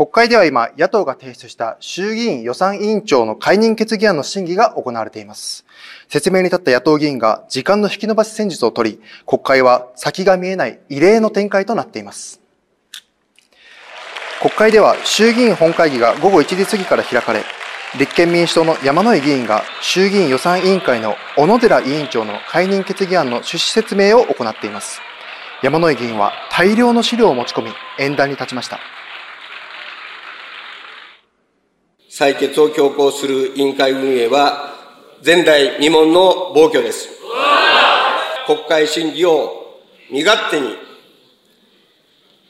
国会では今、野党が提出した衆議院予算委員長の解任決議案の審議が行われています。説明に立った野党議員が時間の引き延ばし戦術を取り、国会は先が見えない異例の展開となっています。国会では衆議院本会議が午後1時過ぎから開かれ、立憲民主党の山野井議員が衆議院予算委員会の小野寺委員長の解任決議案の趣旨説明を行っています。山野井議員は大量の資料を持ち込み、演壇に立ちました。採決を強行する委員会運営は、前代未聞の暴挙です。国会審議を身勝手に、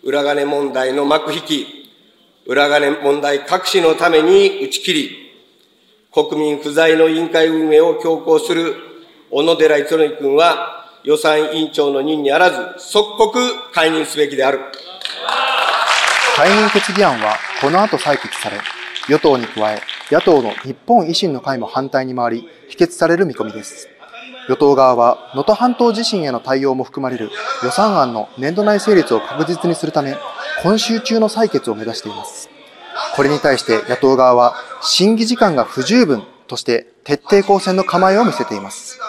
裏金問題の幕引き、裏金問題隠しのために打ち切り、国民不在の委員会運営を強行する小野寺五則君は、予算委員長の任にあらず、即刻解任すべきである。解任決議案は、この後採決され、与党に加え、野党の日本維新の会も反対に回り、否決される見込みです。与党側は、能登半島地震への対応も含まれる予算案の年度内成立を確実にするため、今週中の採決を目指しています。これに対して野党側は、審議時間が不十分として徹底抗戦の構えを見せています。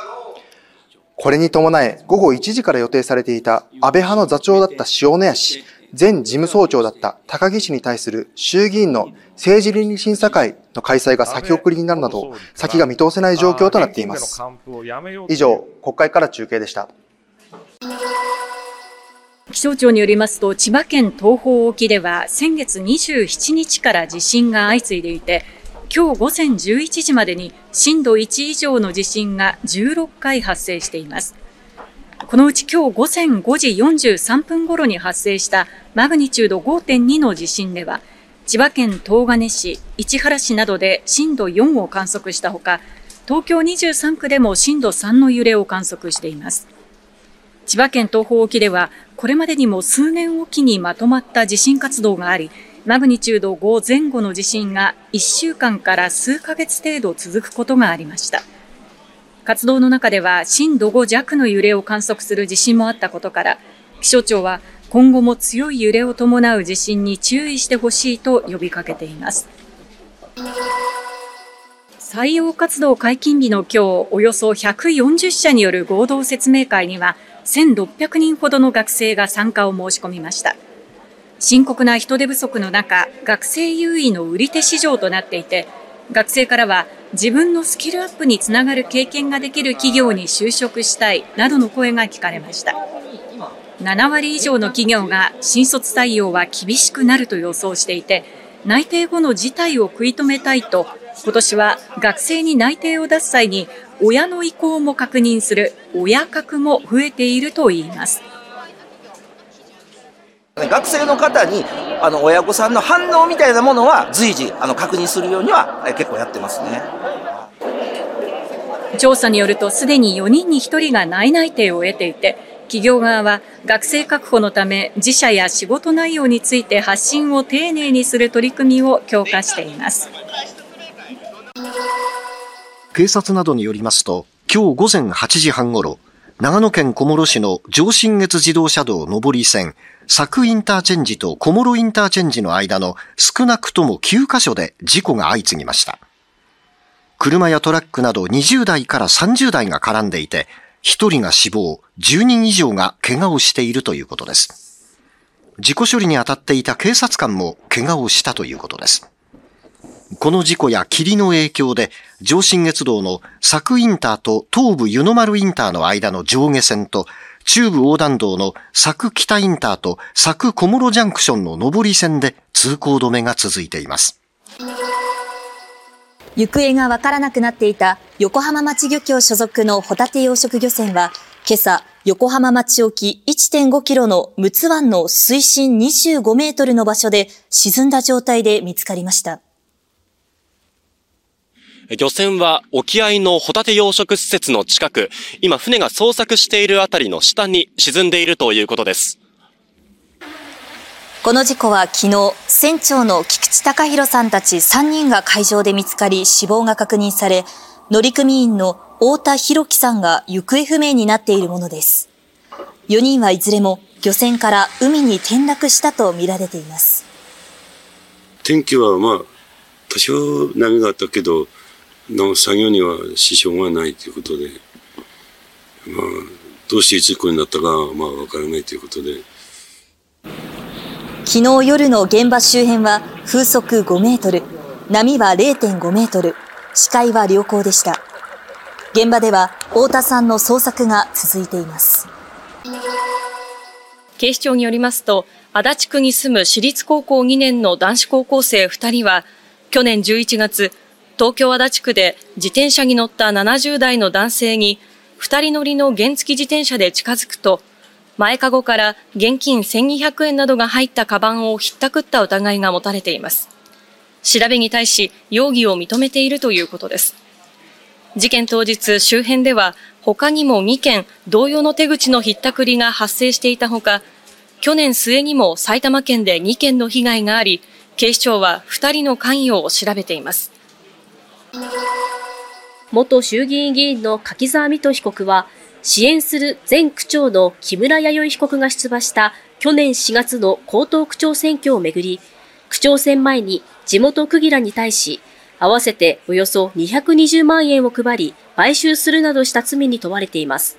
これに伴い、午後1時から予定されていた安倍派の座長だった塩谷氏、前事務総長だった高木氏に対する衆議院の政治倫理審査会の開催が先送りになるなど、先が見通せない状況となっています。以上、国会から中継でした。気象庁によりますと、千葉県東方沖では先月27日から地震が相次いでいて、今日午前11時までに震度1以上の地震が16回発生しています。このうち今日午前5時43分頃に発生したマグニチュード5.2の地震では、千葉県東金市、市原市などで震度4を観測したほか、東京23区でも震度3の揺れを観測しています。千葉県東方沖では、これまでにも数年おきにまとまった地震活動があり、マグニチュード5前後の地震が1週間から数ヶ月程度続くことがありました。活動の中では震度5弱の揺れを観測する地震もあったことから、気象庁は今後も強い揺れを伴う地震に注意してほしいと呼びかけています。採用活動解禁日の今日、およそ140社による合同説明会には、1600人ほどの学生が参加を申し込みました。深刻な人手不足の中、学生優位の売り手市場となっていて、学生からは自分のスキルアップにつながる経験ができる企業に就職したいなどの声が聞かれました。7割以上の企業が新卒採用は厳しくなると予想していて、内定後の事態を食い止めたいと、今年は学生に内定を出す際に親の意向も確認する親格も増えているといいます。学生の方にあの親御さんの反応みたいなものは随時あの確認するようには結構やってますね。調査によるとすでに4人に1人が内内定を得ていて、企業側は学生確保のため自社や仕事内容について発信を丁寧にする取り組みを強化しています。警察などによりますと、今日午前8時半ごろ、長野県小諸市の上信越自動車道上り線、佐久インターチェンジと小諸インターチェンジの間の少なくとも9カ所で事故が相次ぎました。車やトラックなど20代から30代が絡んでいて、1人が死亡、10人以上が怪我をしているということです。事故処理に当たっていた警察官も怪我をしたということです。この事故や霧の影響で、上信越道の佐久インターと東武湯の丸インターの間の上下線と、中部横断道の佐久北インターと佐久小諸ジャンクションの上り線で通行止めが続いています。行方がわからなくなっていた横浜町漁協所属のホタテ養殖漁船は、今朝、横浜町沖1.5キロの陸奥湾の水深25メートルの場所で沈んだ状態で見つかりました。漁船は沖合のホタテ養殖施設の近く、今船が捜索しているあたりの下に沈んでいるということです。この事故は昨日、船長の菊池隆弘さんたち3人が海上で見つかり死亡が確認され、乗組員の太田博樹さんが行方不明になっているものです。4人はいずれも漁船から海に転落したとみられています。天気はまあ、多少波があったけど、の作業には支障がないということで、まあ、どうして事故になったか、まあ、わからないということで。昨日夜の現場周辺は風速5メートル、波は0.5メートル、視界は良好でした。現場では太田さんの捜索が続いています。警視庁によりますと、足立区に住む私立高校2年の男子高校生2人は、去年11月、東京足立区で自転車に乗った70代の男性に、2人乗りの原付自転車で近づくと、前かごから現金1200円などが入ったカバンをひったくった疑いが持たれています。調べに対し容疑を認めているということです。事件当日周辺では他にも2件同様の手口のひったくりが発生していたほか、去年末にも埼玉県で2件の被害があり、警視庁は2人の関与を調べています。元衆議院議員の柿沢水戸被告は、支援する前区長の木村弥生被告が出馬した去年4月の江東区長選挙をめぐり、区長選前に地元区議らに対し、合わせておよそ220万円を配り、買収するなどした罪に問われています。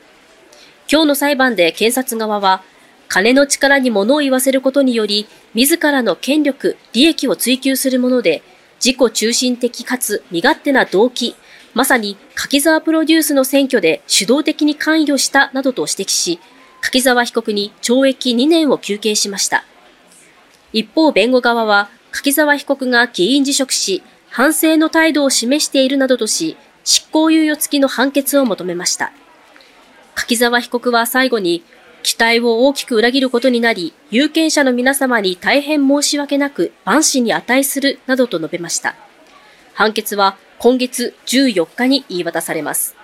今日の裁判で検察側は、金の力に物を言わせることにより、自らの権力、利益を追求するもので、自己中心的かつ身勝手な動機、まさに柿沢プロデュースの選挙で主導的に関与したなどと指摘し、柿沢被告に懲役2年を求刑しました。一方、弁護側は、柿沢被告が議員辞職し、反省の態度を示しているなどとし、執行猶予付きの判決を求めました。柿沢被告は最後に、期待を大きく裏切ることになり、有権者の皆様に大変申し訳なく、万死に値するなどと述べました。判決は今月14日に言い渡されます。